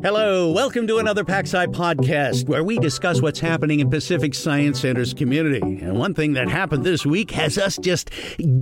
Hello, welcome to another PacSci podcast where we discuss what's happening in Pacific Science Center's community. And one thing that happened this week has us just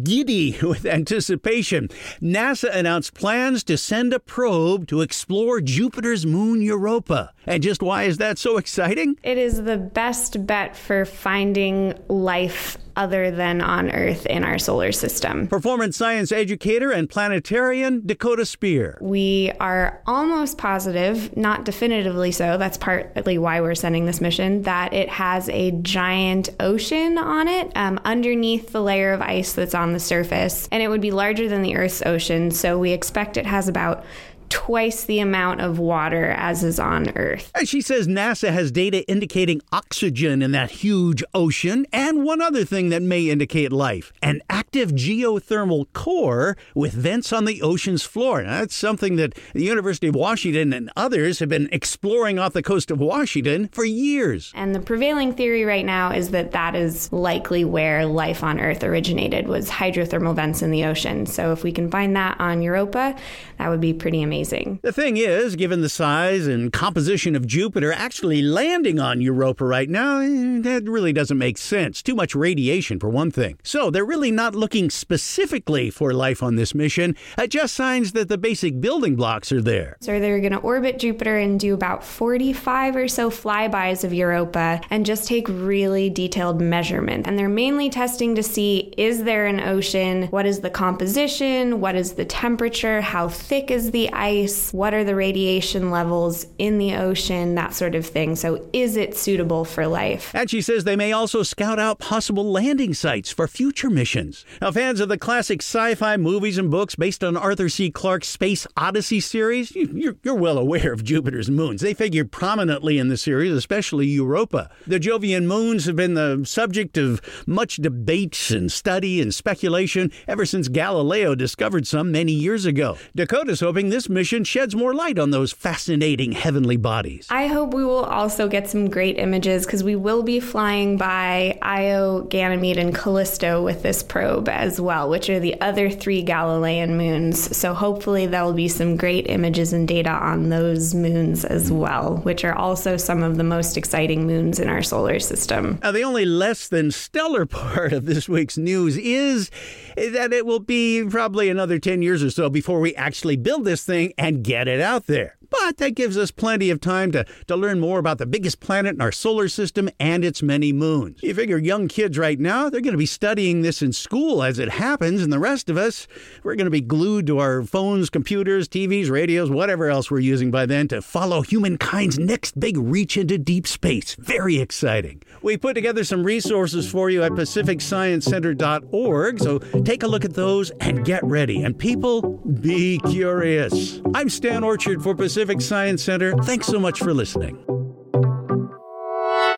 giddy with anticipation. NASA announced plans to send a probe to explore Jupiter's moon Europa. And just why is that so exciting? It is the best bet for finding life other than on Earth in our solar system. Performance science educator and planetarian Dakota Spear. We are almost positive, not definitively so, that's partly why we're sending this mission, that it has a giant ocean on it um, underneath the layer of ice that's on the surface. And it would be larger than the Earth's ocean, so we expect it has about twice the amount of water as is on Earth. And she says NASA has data indicating oxygen in that huge ocean, and one other thing that may indicate life an active geothermal core with vents on the ocean's floor. Now, that's something that the University of Washington and others have been exploring off the coast of Washington for years. And the prevailing theory right now is that that is likely where life on Earth originated was hydrothermal vents in the ocean. So if we can find that on Europa, that would be pretty amazing amazing. The thing is, given the size and composition of Jupiter, actually landing on Europa right now, eh, that really doesn't make sense. Too much radiation, for one thing. So they're really not looking specifically for life on this mission, uh, just signs that the basic building blocks are there. So they're going to orbit Jupiter and do about 45 or so flybys of Europa and just take really detailed measurements. And they're mainly testing to see is there an ocean? What is the composition? What is the temperature? How thick is the ice? Ice? What are the radiation levels in the ocean? That sort of thing. So, is it suitable for life? And she says they may also scout out possible landing sites for future missions. Now, fans of the classic sci fi movies and books based on Arthur C. Clarke's Space Odyssey series, you're, you're well aware of Jupiter's moons. They figure prominently in the series, especially Europa. The Jovian moons have been the subject of much debate and study and speculation ever since Galileo discovered some many years ago. Dakota's hoping this mission sheds more light on those fascinating heavenly bodies. I hope we will also get some great images because we will be flying by Io, Ganymede, and Callisto with this probe as well, which are the other three Galilean moons. So hopefully there will be some great images and data on those moons as well, which are also some of the most exciting moons in our solar system. Now, the only less than stellar part of this week's news is that it will be probably another 10 years or so before we actually build this thing and get it out there. But that gives us plenty of time to, to learn more about the biggest planet in our solar system and its many moons. You figure young kids right now, they're going to be studying this in school as it happens, and the rest of us, we're going to be glued to our phones, computers, TVs, radios, whatever else we're using by then to follow humankind's next big reach into deep space. Very exciting. We put together some resources for you at pacificsciencecenter.org, so take a look at those and get ready. And people, be curious. I'm Stan Orchard for Pacific Science Center. Thanks so much for listening.